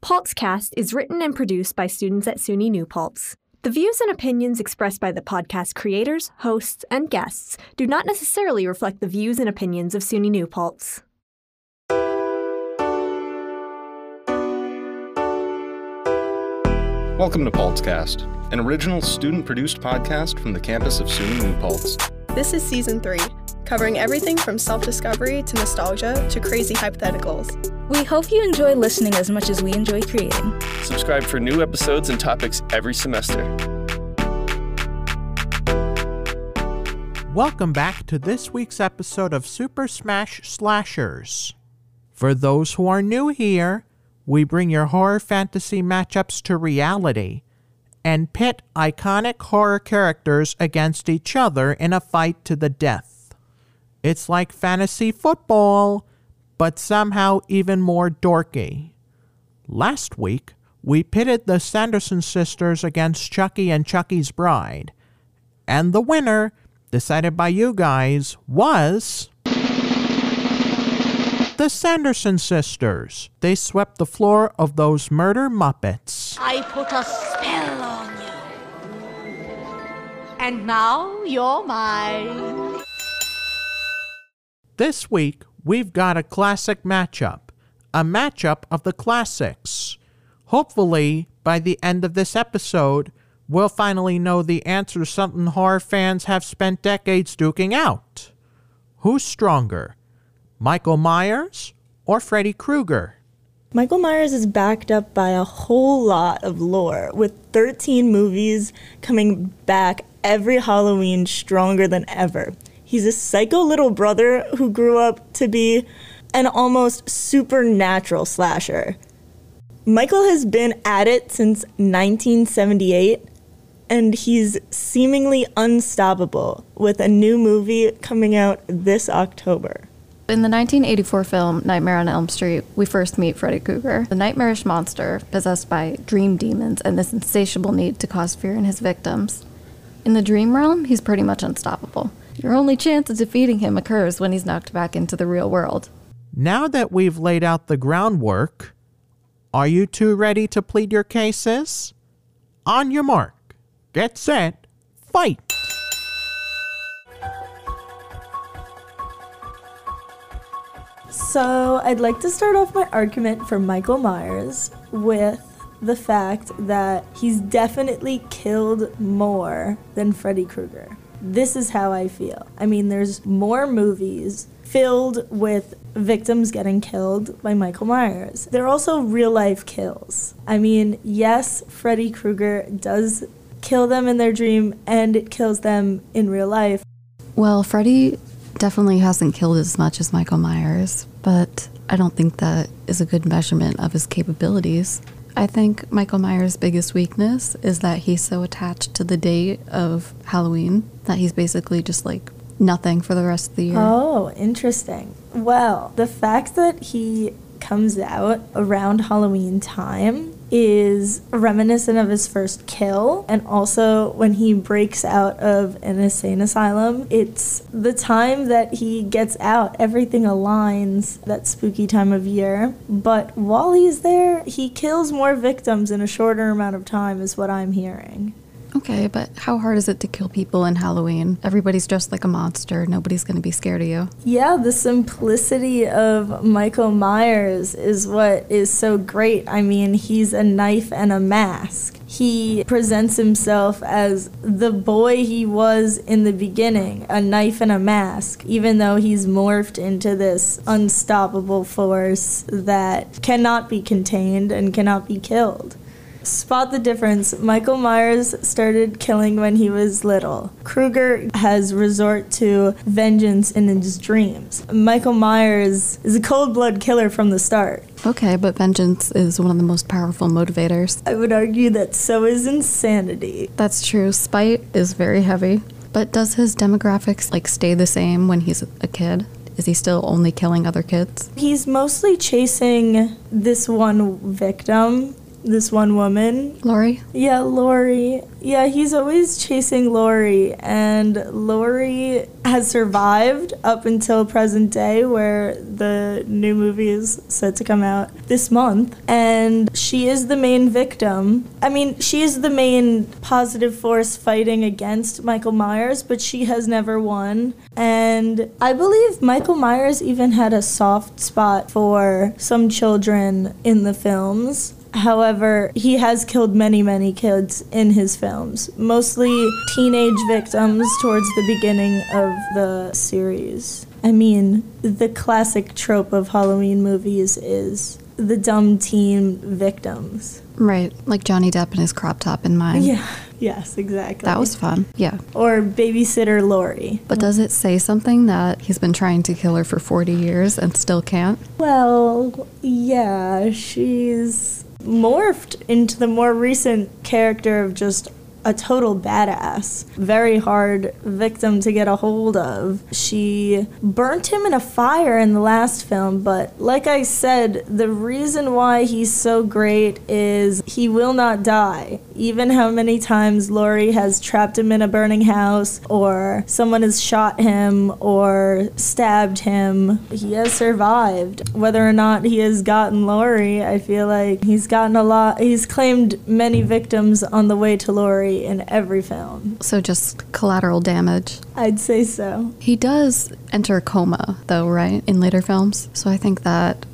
Paltzcast is written and produced by students at SUNY New Paltz. The views and opinions expressed by the podcast creators, hosts, and guests do not necessarily reflect the views and opinions of SUNY New Paltz. Welcome to Paltzcast, an original student produced podcast from the campus of SUNY New Paltz. This is season three, covering everything from self discovery to nostalgia to crazy hypotheticals. We hope you enjoy listening as much as we enjoy creating. Subscribe for new episodes and topics every semester. Welcome back to this week's episode of Super Smash Slashers. For those who are new here, we bring your horror fantasy matchups to reality and pit iconic horror characters against each other in a fight to the death. It's like fantasy football, but somehow even more dorky. Last week, we pitted the Sanderson sisters against Chucky and Chucky's Bride, and the winner, decided by you guys, was the Sanderson sisters. They swept the floor of those murder muppets. I put a spell on you. And now you're mine. This week, we've got a classic matchup, a matchup of the classics. Hopefully, by the end of this episode, we'll finally know the answer something horror fans have spent decades duking out. Who's stronger, Michael Myers or Freddy Krueger? Michael Myers is backed up by a whole lot of lore, with 13 movies coming back every Halloween stronger than ever. He's a psycho little brother who grew up to be an almost supernatural slasher. Michael has been at it since 1978, and he's seemingly unstoppable with a new movie coming out this October. In the 1984 film Nightmare on Elm Street, we first meet Freddy Krueger, the nightmarish monster possessed by dream demons and this insatiable need to cause fear in his victims. In the dream realm, he's pretty much unstoppable. Your only chance of defeating him occurs when he's knocked back into the real world. Now that we've laid out the groundwork, are you two ready to plead your cases? On your mark, get set, fight! So, I'd like to start off my argument for Michael Myers with the fact that he's definitely killed more than Freddy Krueger. This is how I feel. I mean, there's more movies filled with victims getting killed by Michael Myers. There are also real life kills. I mean, yes, Freddy Krueger does kill them in their dream and it kills them in real life. Well, Freddy definitely hasn't killed as much as Michael Myers, but I don't think that is a good measurement of his capabilities. I think Michael Myers' biggest weakness is that he's so attached to the date of Halloween that he's basically just like nothing for the rest of the year. Oh, interesting. Well, the fact that he comes out around Halloween time is reminiscent of his first kill and also when he breaks out of an insane asylum it's the time that he gets out. Everything aligns that spooky time of year. But while he's there he kills more victims in a shorter amount of time is what i'm hearing Okay, but how hard is it to kill people in Halloween? Everybody's dressed like a monster. Nobody's going to be scared of you. Yeah, the simplicity of Michael Myers is what is so great. I mean, he's a knife and a mask. He presents himself as the boy he was in the beginning, a knife and a mask, even though he's morphed into this unstoppable force that cannot be contained and cannot be killed. Spot the difference. Michael Myers started killing when he was little. Krueger has resort to vengeance in his dreams. Michael Myers is a cold blood killer from the start. Okay, but vengeance is one of the most powerful motivators. I would argue that so is insanity. That's true. Spite is very heavy. But does his demographics like stay the same when he's a kid? Is he still only killing other kids? He's mostly chasing this one victim this one woman. Laurie? Yeah, Laurie. Yeah, he's always chasing Laurie, and Laurie has survived up until present day, where the new movie is set to come out this month. And she is the main victim. I mean, she is the main positive force fighting against Michael Myers, but she has never won. And I believe Michael Myers even had a soft spot for some children in the films. However, he has killed many, many kids in his films, mostly teenage victims towards the beginning of the series. I mean, the classic trope of Halloween movies is the dumb teen victims. Right, like Johnny Depp and his crop top in mine. Yeah, yes, exactly. That was fun. Yeah. Or babysitter Laurie. But does it say something that he's been trying to kill her for 40 years and still can't? Well, yeah, she's morphed into the more recent character of just a total badass. Very hard victim to get a hold of. She burnt him in a fire in the last film, but like I said, the reason why he's so great is he will not die. Even how many times Laurie has trapped him in a burning house, or someone has shot him, or stabbed him, he has survived. Whether or not he has gotten Laurie, I feel like he's gotten a lot, he's claimed many victims on the way to Laurie in every film. So just collateral damage. I'd say so. He does enter a coma, though, right? In later films. So I think that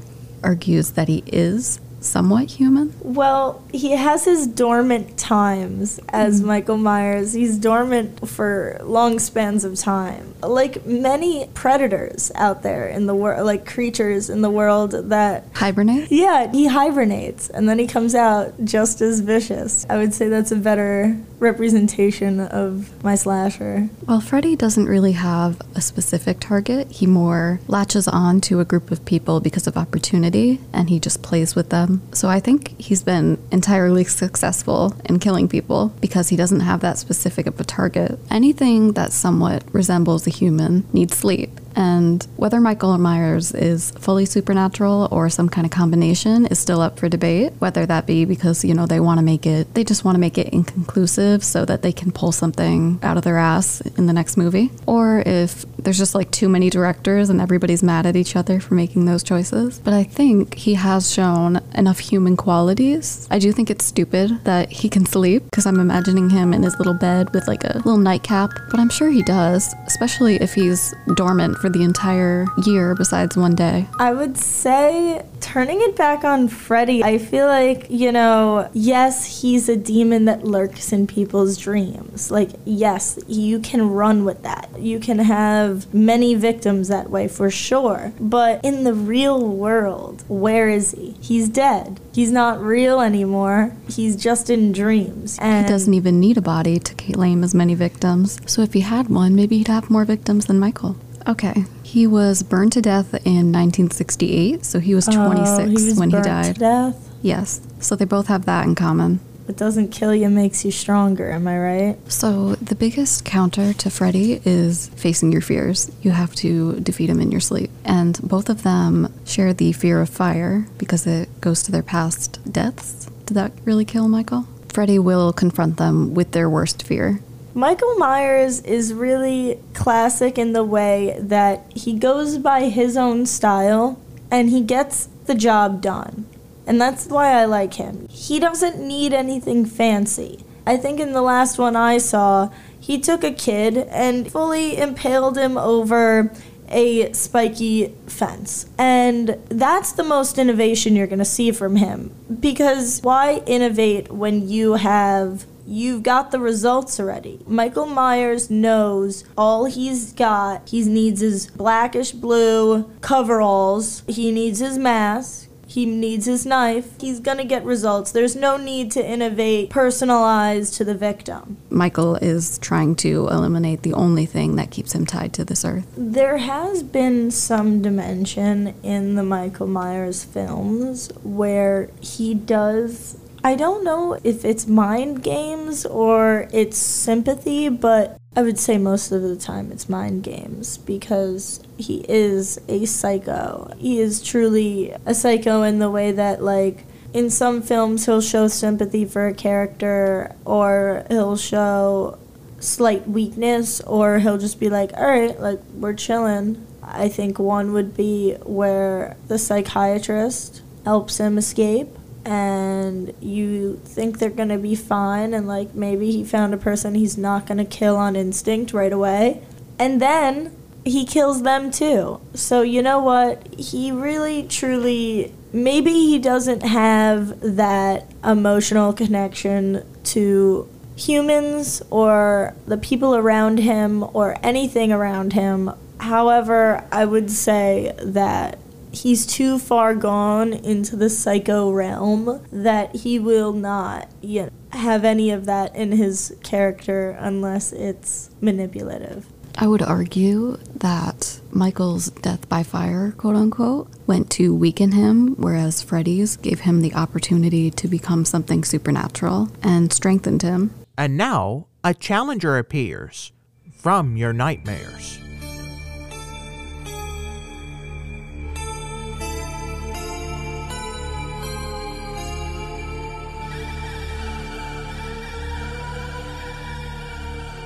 argues that he is somewhat human. Well, he has his dormant times as mm. Michael Myers. He's dormant for long spans of time. Like many predators out there in the world, like creatures in the world that hibernate? Yeah, he hibernates and then he comes out just as vicious. I would say that's a better representation of my slasher. Well, Freddy doesn't really have a specific target. He more latches on to a group of people because of opportunity and he just plays with them. So I think he's been entirely successful in killing people because he doesn't have that specific of a target. Anything that somewhat resembles a human needs sleep. And whether Michael Myers is fully supernatural or some kind of combination is still up for debate. Whether that be because, you know, they want to make it, they just want to make it inconclusive so that they can pull something out of their ass in the next movie. Or if there's just like too many directors and everybody's mad at each other for making those choices. But I think he has shown enough human qualities. I do think it's stupid that he can sleep because I'm imagining him in his little bed with like a little nightcap. But I'm sure he does, especially if he's dormant for the entire year besides one day. I would say turning it back on Freddy, I feel like, you know, yes, he's a demon that lurks in people's dreams. Like, yes, you can run with that. You can have many victims that way for sure. But in the real world, where is he? He's dead. He's not real anymore. He's just in dreams. And he doesn't even need a body to claim as many victims. So if he had one, maybe he'd have more victims than Michael. Okay. He was burned to death in 1968, so he was 26 oh, he was when he died. To death? Yes. So they both have that in common. What doesn't kill you makes you stronger, am I right? So the biggest counter to Freddy is facing your fears. You have to defeat him in your sleep. And both of them share the fear of fire because it goes to their past deaths. Did that really kill Michael? Freddy will confront them with their worst fear. Michael Myers is really classic in the way that he goes by his own style and he gets the job done. And that's why I like him. He doesn't need anything fancy. I think in the last one I saw, he took a kid and fully impaled him over a spiky fence. And that's the most innovation you're going to see from him. Because why innovate when you have you've got the results already. Michael Myers knows all he's got. He needs his blackish blue coveralls, he needs his mask. He needs his knife. He's gonna get results. There's no need to innovate, personalize to the victim. Michael is trying to eliminate the only thing that keeps him tied to this earth. There has been some dimension in the Michael Myers films where he does I don't know if it's mind games or it's sympathy, but I would say most of the time it's mind games because he is a psycho. He is truly a psycho in the way that, like, in some films he'll show sympathy for a character or he'll show slight weakness or he'll just be like all right like we're chilling i think one would be where the psychiatrist helps him escape and you think they're going to be fine and like maybe he found a person he's not going to kill on instinct right away. And then he kills them too. So you know what? He really truly maybe he doesn't have that emotional connection to humans or the people around him or anything around him. However i would say that he's too far gone into the psycho realm that he will not you know, have any of that in his character unless it's manipulative. I would argue that Michael's death by fire, quote unquote, went to weaken him, whereas Freddy's gave him the opportunity to become something supernatural and strengthened him. And now, a challenger appears from your nightmares.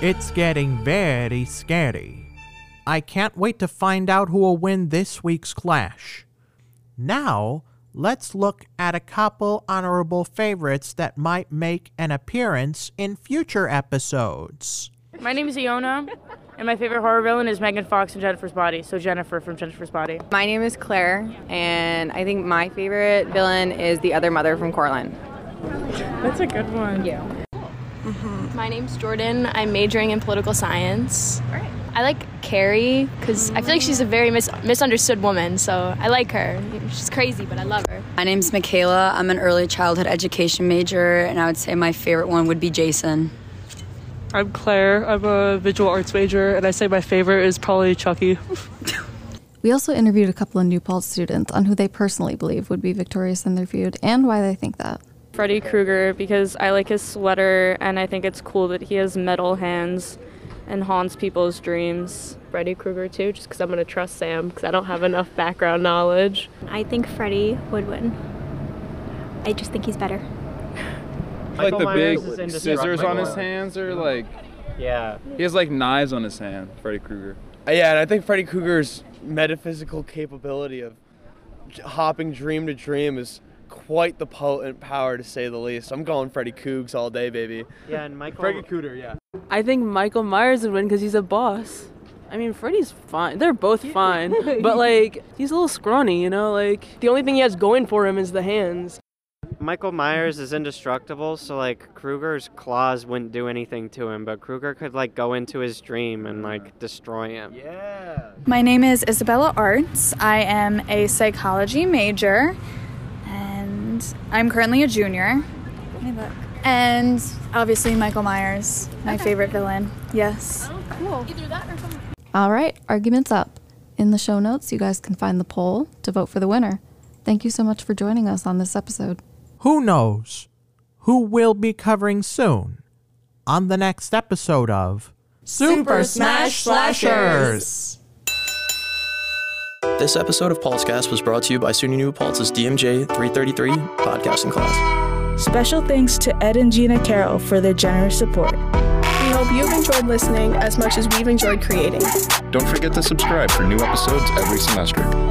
It's getting very scary. I can't wait to find out who will win this week's clash. Now, let's look at a couple honorable favorites that might make an appearance in future episodes. My name is Iona, and my favorite horror villain is Megan Fox in Jennifer's Body, so Jennifer from Jennifer's Body. My name is Claire, and I think my favorite villain is the other mother from Coraline. That's a good one. Yeah. Mm-hmm. My name's Jordan. I'm majoring in political science. I like Carrie because I feel like she's a very mis- misunderstood woman, so I like her. She's crazy, but I love her. My name's Michaela. I'm an early childhood education major, and I would say my favorite one would be Jason. I'm Claire. I'm a visual arts major, and I say my favorite is probably Chucky. We also interviewed a couple of New Paltz students on who they personally believe would be victorious in their feud and why they think that. Freddy Krueger because I like his sweater and I think it's cool that he has metal hands and haunts people's dreams. Freddy Krueger too, just because I'm gonna trust Sam because I don't have enough background knowledge. I think Freddy would win. I just think he's better. like the big scissors on his hands or like yeah he has like knives on his hand freddy krueger uh, yeah and i think freddy krueger's metaphysical capability of hopping dream to dream is quite the potent power to say the least i'm going freddy cougs all day baby yeah and michael freddy cooter yeah I think Michael Myers would win because he's a boss. I mean, Freddy's fine. They're both fine, but like he's a little scrawny, you know. Like the only thing he has going for him is the hands. Michael Myers is indestructible, so like Krueger's claws wouldn't do anything to him, but Krueger could like go into his dream and like destroy him. Yeah. My name is Isabella Arts. I am a psychology major, and I'm currently a junior. Let look. And obviously Michael Myers, my okay. favorite villain. Yes. Oh, cool. Either that or something. All right, arguments up. In the show notes, you guys can find the poll to vote for the winner. Thank you so much for joining us on this episode. Who knows who we'll be covering soon on the next episode of Super Smash Slashers. This episode of Paltzcast was brought to you by SUNY New Paltz's DMJ 333 podcasting class. Special thanks to Ed and Gina Carroll for their generous support. We hope you've enjoyed listening as much as we've enjoyed creating. Don't forget to subscribe for new episodes every semester.